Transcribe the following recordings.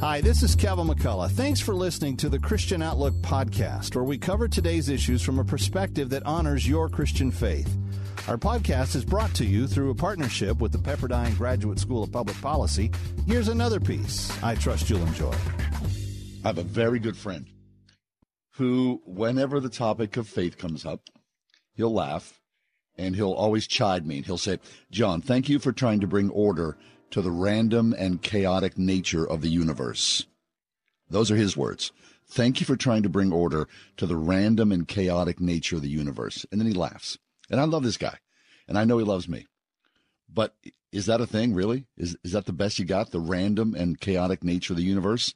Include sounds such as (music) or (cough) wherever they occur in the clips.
Hi, this is Kevin McCullough. Thanks for listening to the Christian Outlook podcast, where we cover today's issues from a perspective that honors your Christian faith. Our podcast is brought to you through a partnership with the Pepperdine Graduate School of Public Policy. Here's another piece I trust you'll enjoy. I have a very good friend who, whenever the topic of faith comes up, he'll laugh and he'll always chide me and he'll say, John, thank you for trying to bring order to the random and chaotic nature of the universe. Those are his words. Thank you for trying to bring order to the random and chaotic nature of the universe. And then he laughs. And I love this guy. And I know he loves me. But is that a thing, really? Is, is that the best you got? The random and chaotic nature of the universe?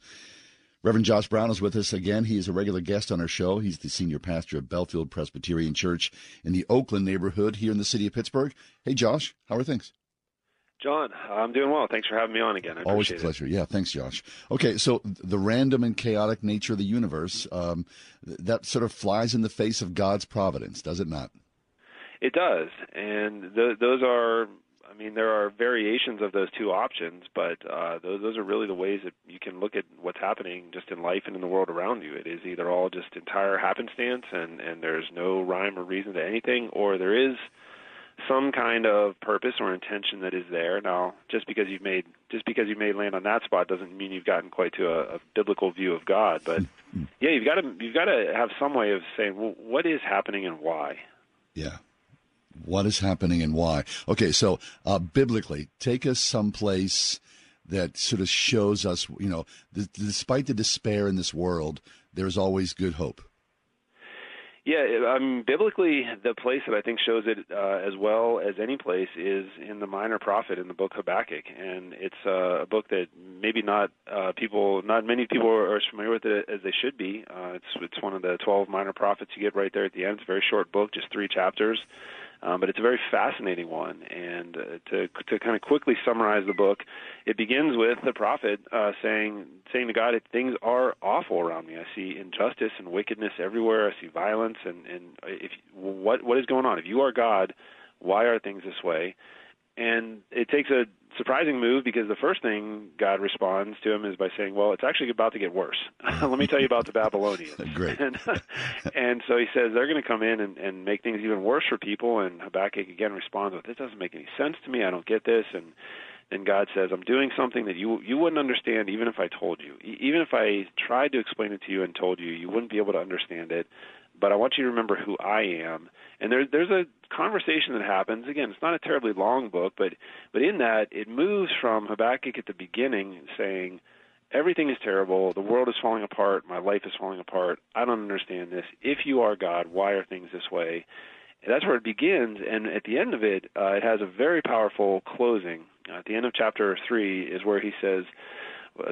Reverend Josh Brown is with us again. He is a regular guest on our show. He's the senior pastor of Bellefield Presbyterian Church in the Oakland neighborhood here in the city of Pittsburgh. Hey, Josh, how are things? John, I'm doing well. Thanks for having me on again. I Always a pleasure. It. Yeah, thanks, Josh. Okay, so the random and chaotic nature of the universe, um, that sort of flies in the face of God's providence, does it not? It does. And th- those are, I mean, there are variations of those two options, but uh, those, those are really the ways that you can look at what's happening just in life and in the world around you. It is either all just entire happenstance and, and there's no rhyme or reason to anything, or there is – some kind of purpose or intention that is there. Now, just because you've made just because you may land on that spot doesn't mean you've gotten quite to a, a biblical view of God. But yeah, you've got to you've got to have some way of saying, well, what is happening and why. Yeah. What is happening and why? Okay, so uh, biblically, take us someplace that sort of shows us, you know, th- despite the despair in this world, there's always good hope. Yeah, mean, biblically, the place that I think shows it uh, as well as any place is in the Minor Prophet in the book Habakkuk, and it's uh, a book that maybe not uh, people, not many people are as familiar with it as they should be. Uh, it's it's one of the twelve minor prophets you get right there at the end. It's a very short book, just three chapters. Um, but it's a very fascinating one. And uh, to to kind of quickly summarize the book, it begins with the prophet uh, saying saying to God, "Things are awful around me. I see injustice and wickedness everywhere. I see violence, and and if what what is going on? If you are God, why are things this way?" And it takes a surprising move because the first thing God responds to him is by saying, "Well, it's actually about to get worse. (laughs) Let me tell you about the Babylonians." (laughs) Great. And, (laughs) and so he says they're going to come in and, and make things even worse for people. And Habakkuk again responds with, "This doesn't make any sense to me. I don't get this." And then God says, "I'm doing something that you you wouldn't understand even if I told you. E- even if I tried to explain it to you and told you, you wouldn't be able to understand it." But I want you to remember who I am. And there's there's a conversation that happens. Again, it's not a terribly long book, but but in that it moves from Habakkuk at the beginning saying everything is terrible, the world is falling apart, my life is falling apart. I don't understand this. If you are God, why are things this way? And that's where it begins, and at the end of it, uh, it has a very powerful closing. Uh, at the end of chapter three is where he says,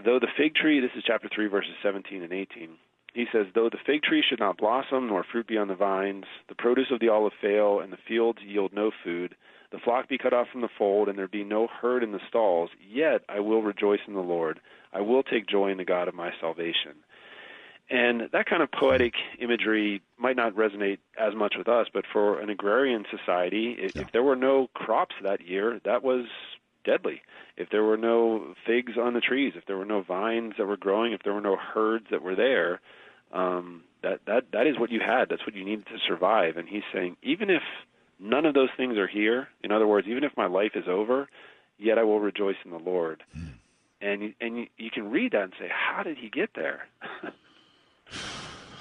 "Though the fig tree," this is chapter three, verses 17 and 18 he says, Though the fig tree should not blossom, nor fruit be on the vines, the produce of the olive fail, and the fields yield no food, the flock be cut off from the fold, and there be no herd in the stalls, yet I will rejoice in the Lord. I will take joy in the God of my salvation. And that kind of poetic imagery might not resonate as much with us, but for an agrarian society, if, yeah. if there were no crops that year, that was deadly. If there were no figs on the trees, if there were no vines that were growing, if there were no herds that were there, um, that that that is what you had. That's what you needed to survive. And he's saying, even if none of those things are here, in other words, even if my life is over, yet I will rejoice in the Lord. Mm. And and you, you can read that and say, how did he get there? (laughs)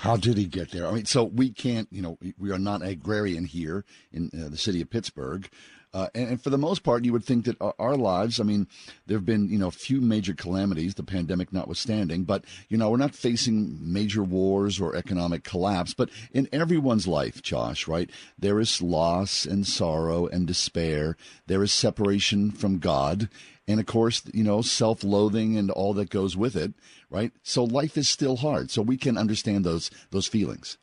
How did he get there? I mean, so we can't, you know, we are not agrarian here in uh, the city of Pittsburgh. Uh, and, and, for the most part, you would think that our, lives, I mean, there have been, you know, few major calamities, the pandemic notwithstanding, but, you know, we're not facing major wars or economic collapse. But in everyone's life, Josh, right, there is loss and sorrow and despair. There is separation from God. And of course, you know, self loathing and all that goes with it, right? So life is still hard. So we can understand those, those feelings.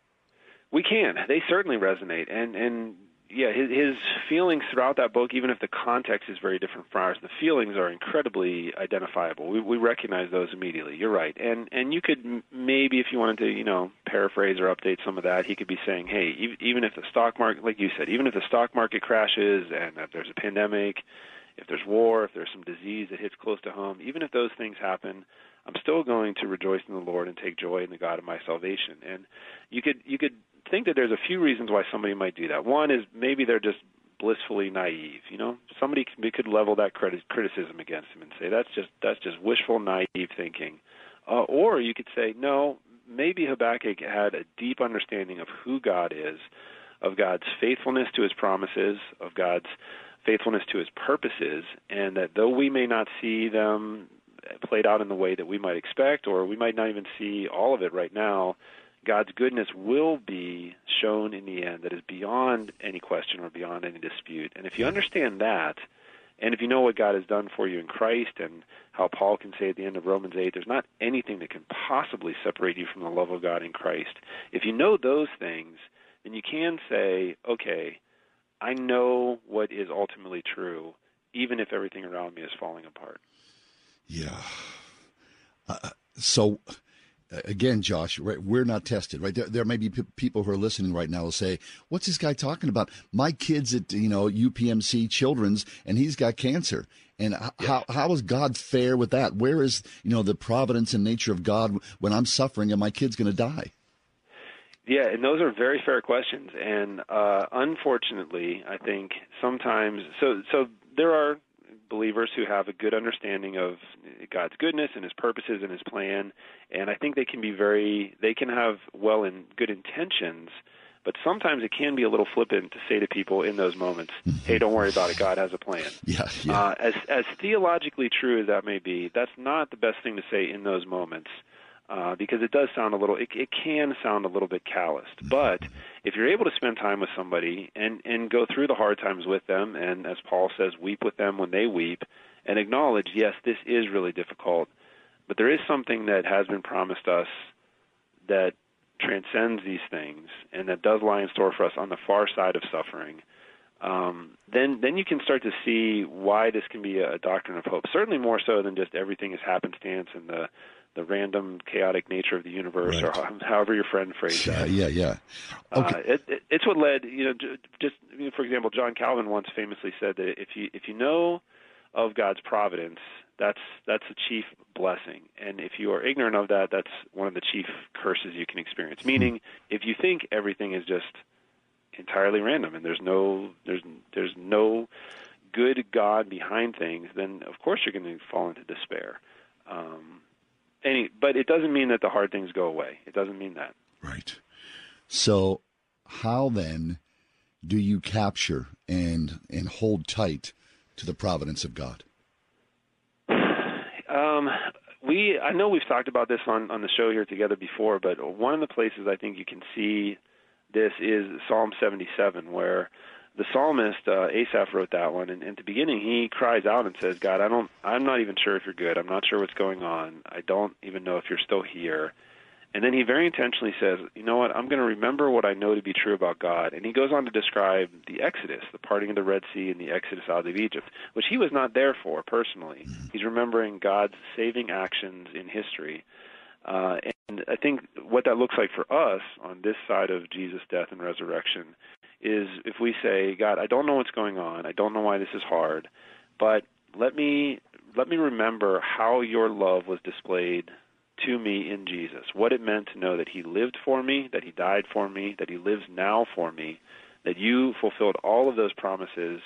We can. They certainly resonate. And, and, yeah, his, his feelings throughout that book, even if the context is very different from ours, the feelings are incredibly identifiable. We, we recognize those immediately. You're right, and and you could maybe, if you wanted to, you know, paraphrase or update some of that, he could be saying, hey, even if the stock market, like you said, even if the stock market crashes and if there's a pandemic, if there's war, if there's some disease that hits close to home, even if those things happen, I'm still going to rejoice in the Lord and take joy in the God of my salvation. And you could you could think that there's a few reasons why somebody might do that. One is maybe they're just blissfully naive. You know, somebody could, level that criticism against him and say that's just that's just wishful, naive thinking. Uh, or you could say, no, maybe Habakkuk had a deep understanding of who God is, of God's faithfulness to His promises, of God's faithfulness to His purposes, and that though we may not see them played out in the way that we might expect, or we might not even see all of it right now, God's goodness will be shown in the end that is beyond any question or beyond any dispute. And if you understand that, and if you know what God has done for you in Christ and how Paul can say at the end of Romans 8, there's not anything that can possibly separate you from the love of God in Christ. If you know those things, then you can say, okay, I know what is ultimately true, even if everything around me is falling apart. Yeah. Uh, so again, Josh, right, we're not tested, right? There, there may be p- people who are listening right now will say, "What's this guy talking about? My kid's at you know UPMC Children's, and he's got cancer." And h- yeah. how how is God fair with that? Where is you know the providence and nature of God when I'm suffering and my kid's going to die? Yeah, and those are very fair questions. And uh, unfortunately, I think sometimes so so there are believers who have a good understanding of God's goodness and His purposes and His plan, and I think they can be very they can have well and good intentions, but sometimes it can be a little flippant to say to people in those moments, mm-hmm. "Hey, don't worry about it. God has a plan." (laughs) Yeah, yeah. Uh, as as theologically true as that may be, that's not the best thing to say in those moments uh, because it does sound a little it, it can sound a little bit calloused but if you're able to spend time with somebody and and go through the hard times with them and as paul says weep with them when they weep and acknowledge yes this is really difficult but there is something that has been promised us that transcends these things and that does lie in store for us on the far side of suffering um, then then you can start to see why this can be a doctrine of hope. Certainly more so than just everything is happenstance and the the random chaotic nature of the universe, right. or however your friend phrased yeah, that. Yeah, yeah, uh, okay. Uh, it, it, it's what led, you know, just you know, for example, John Calvin once famously said that if you if you know of God's providence, that's that's the chief blessing, and if you are ignorant of that, that's one of the chief curses you can experience. Hmm. Meaning, if you think everything is just entirely random and there's no there's there's no good God behind things, then of course you're going to fall into despair. Um, any, but it doesn't mean that the hard things go away. It doesn't mean that. Right. So, how then do you capture and and hold tight to the providence of God? (sighs) Um, we I know we've talked about this on on the show here together before, but one of the places I think you can see this is Psalm 77, where the psalmist uh, Asaph wrote that one, and at the beginning he cries out and says, "God, I don't, I'm not even sure if you're good. I'm not sure what's going on. I don't even know if you're still here." And then he very intentionally says, "You know what? I'm going to remember what I know to be true about God." And he goes on to describe the Exodus, the parting of the Red Sea, and the Exodus out of Egypt, which he was not there for personally. He's remembering God's saving actions in history. Uh, and I think what that looks like for us on this side of Jesus' death and resurrection is if we say, God, I don't know what's going on. I don't know why this is hard, but let me let me remember how your love was displayed to me in Jesus. What it meant to know that he lived for me, that he died for me, that he lives now for me, that you fulfilled all of those promises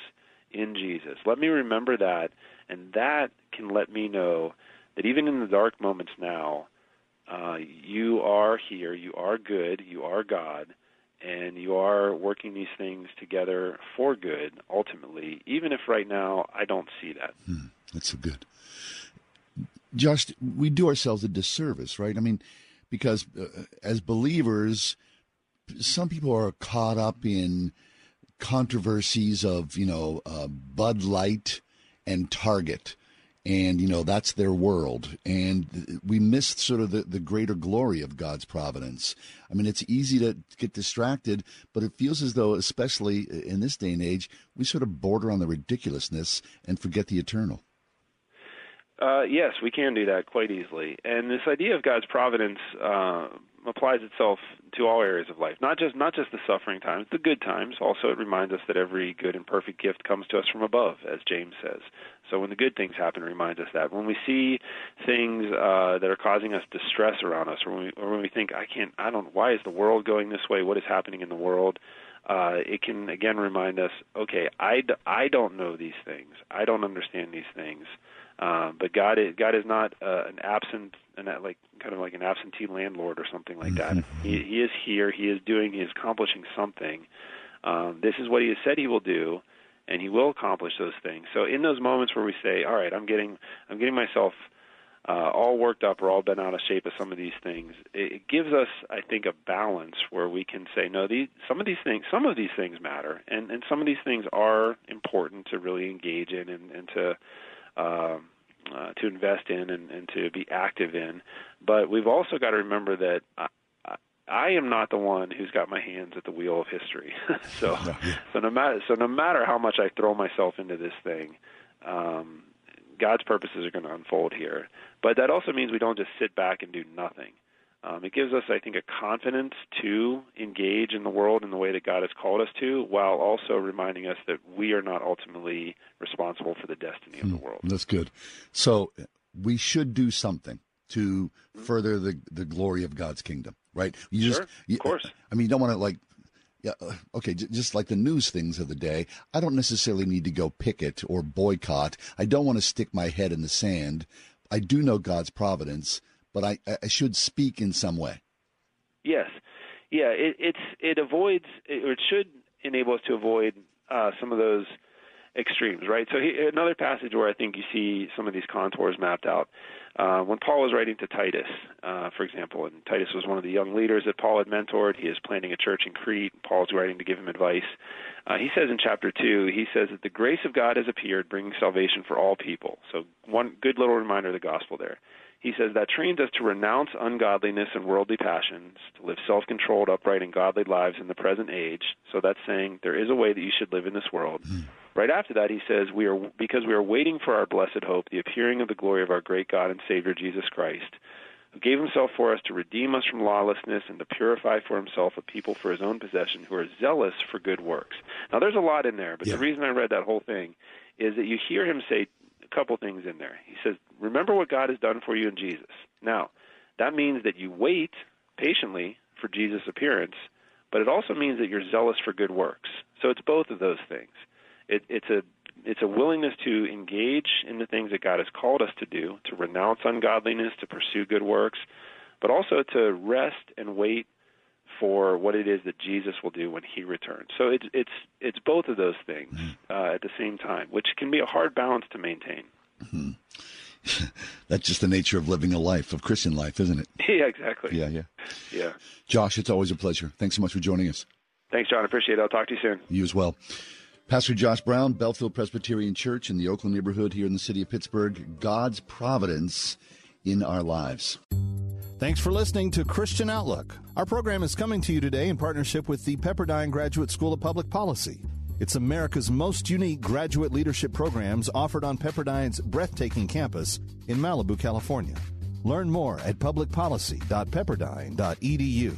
in Jesus. Let me remember that and that can let me know that even in the dark moments now, uh, you are here, you are good, you are God, and you are working these things together for good ultimately, even if right now I don't see that. Hmm, that's a good. Josh, we do ourselves a disservice, right? I mean, because uh, as believers, some people are caught up in controversies of, you know, uh, Bud Light and Target and you know that's their world. And we miss sort of the, the greater glory of god's providence. I mean it's easy to get distracted but it feels as though especially in this day and age we sort of border on the ridiculousness and forget the eternal. Uh, yes, we can do that quite easily. And this idea of God's providence, uh, applies itself to all areas of life, not just not just the suffering times, the good times. Also, it reminds us that every good and perfect gift comes to us from above, as James says. So when the good things happen, it reminds us that. When we see things uh, that are causing us distress around us, or when, we, or when we think, I can't, I don't, why is the world going this way? What is happening in the world? Uh, it can again remind us, okay, I, I don't know these things. I don't understand these things. Um, but God is God is not uh, an absent and like kind of like an absentee landlord or something like that. Mm-hmm. He, he is here. He is doing. He is accomplishing something. Um, this is what He has said He will do, and He will accomplish those things. So in those moments where we say, "All right, I'm getting I'm getting myself uh, all worked up or all bent out of shape of some of these things," it, it gives us, I think, a balance where we can say, "No, these some of these things some of these things matter, and and some of these things are important to really engage in and, and to." Um, uh, to invest in and, and to be active in. But we've also got to remember that I, I am not the one who's got my hands at the wheel of history. (laughs) so, (laughs) so no matter so no matter how much I throw myself into this thing, um, God's purposes are going to unfold here. But that also means we don't just sit back and do nothing. Um, it gives us, I think, a confidence to engage in the world in the way that God has called us to, while also reminding us that we are not ultimately responsible for the destiny of the world. That's good. So we should do something to further the the glory of God's kingdom, right? You Sure, of course. I mean, you don't want to like. Yeah, uh, okay, j- just like the news things of the day, I don't necessarily need to go picket or boycott. I don't want to stick my head in the sand. I do know God's providence, but I, I should speak in some way. Yes, yeah. It, it's it avoids or it should enable us to avoid uh, some of those extremes, right? So he, another passage where I think you see some of these contours mapped out. Uh, when Paul was writing to Titus, uh, for example, and Titus was one of the young leaders that Paul had mentored. He is planting a church in Crete. Paul's writing to give him advice. Uh, he says in chapter two, he says that the grace of God has appeared, bringing salvation for all people. So one good little reminder of the gospel there. He says that trains us to renounce ungodliness and worldly passions, to live self controlled, upright, and godly lives in the present age. So that's saying there is a way that you should live in this world. Right after that, he says, "We are because we are waiting for our blessed hope, the appearing of the glory of our great God and Savior Jesus Christ, who gave himself for us to redeem us from lawlessness and to purify for himself a people for his own possession who are zealous for good works." Now, there's a lot in there, but Yeah. the reason I read that whole thing is that you hear him say a couple things in there. He says, "Remember what God has done for you in Jesus." Now, that means that you wait patiently for Jesus' appearance, but it also means that you're zealous for good works. So it's both of those things. It, it's a it's a willingness to engage in the things that God has called us to do, to renounce ungodliness, to pursue good works, but also to rest and wait for what it is that Jesus will do when He returns. So it's it's it's both of those things uh, at the same time, which can be a hard balance to maintain. (laughs) That's just the nature of living a life, of Christian life, isn't it? (laughs) yeah, exactly. Yeah, yeah. yeah. Josh, it's always a pleasure. Thanks so much for joining us. Thanks, John. Appreciate it. I'll talk to you soon. You as well. Pastor Josh Brown, Bellefield Presbyterian Church in the Oakland neighborhood here in the city of Pittsburgh. God's providence in our lives. Thanks for listening to Christian Outlook. Our program is coming to you today in partnership with the Pepperdine Graduate School of Public Policy. It's America's most unique graduate leadership programs offered on Pepperdine's breathtaking campus in Malibu, California. Learn more at publicpolicy.pepperdine.edu.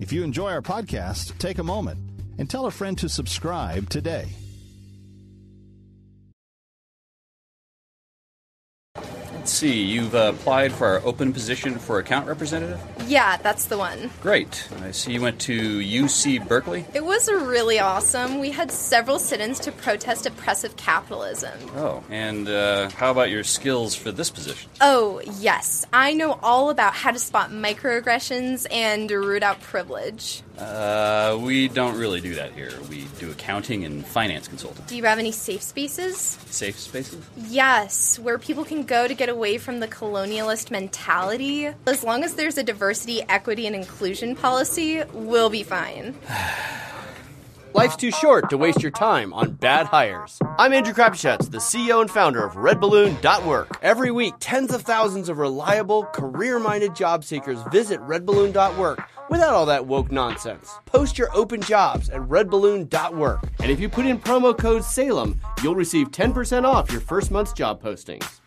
If you enjoy our podcast, take a moment and tell a friend to subscribe today. Let's see, you've uh, applied for our open position for account representative? Yeah, that's the one. Great. I see you went to UC Berkeley. It was really awesome. We had several sit ins to protest oppressive capitalism. Oh, and uh, how about your skills for this position? Oh, yes. I know all about how to spot microaggressions and root out privilege. Uh, we don't really do that here. We do accounting and finance consulting. Do you have any safe spaces? Safe spaces? Yes, where people can go to get away from the colonialist mentality. As long as there's a diversity, equity, and inclusion policy, we'll be fine. Life's too short to waste your time on bad hires. I'm Andrew Crapuchettes, the CEO and founder of RedBalloon.work. Every week, tens of thousands of reliable, career-minded job seekers visit RedBalloon.work without all that woke nonsense. Post your open jobs at RedBalloon.work. And if you put in promo code SALEM, you'll receive 10% off your first month's job postings.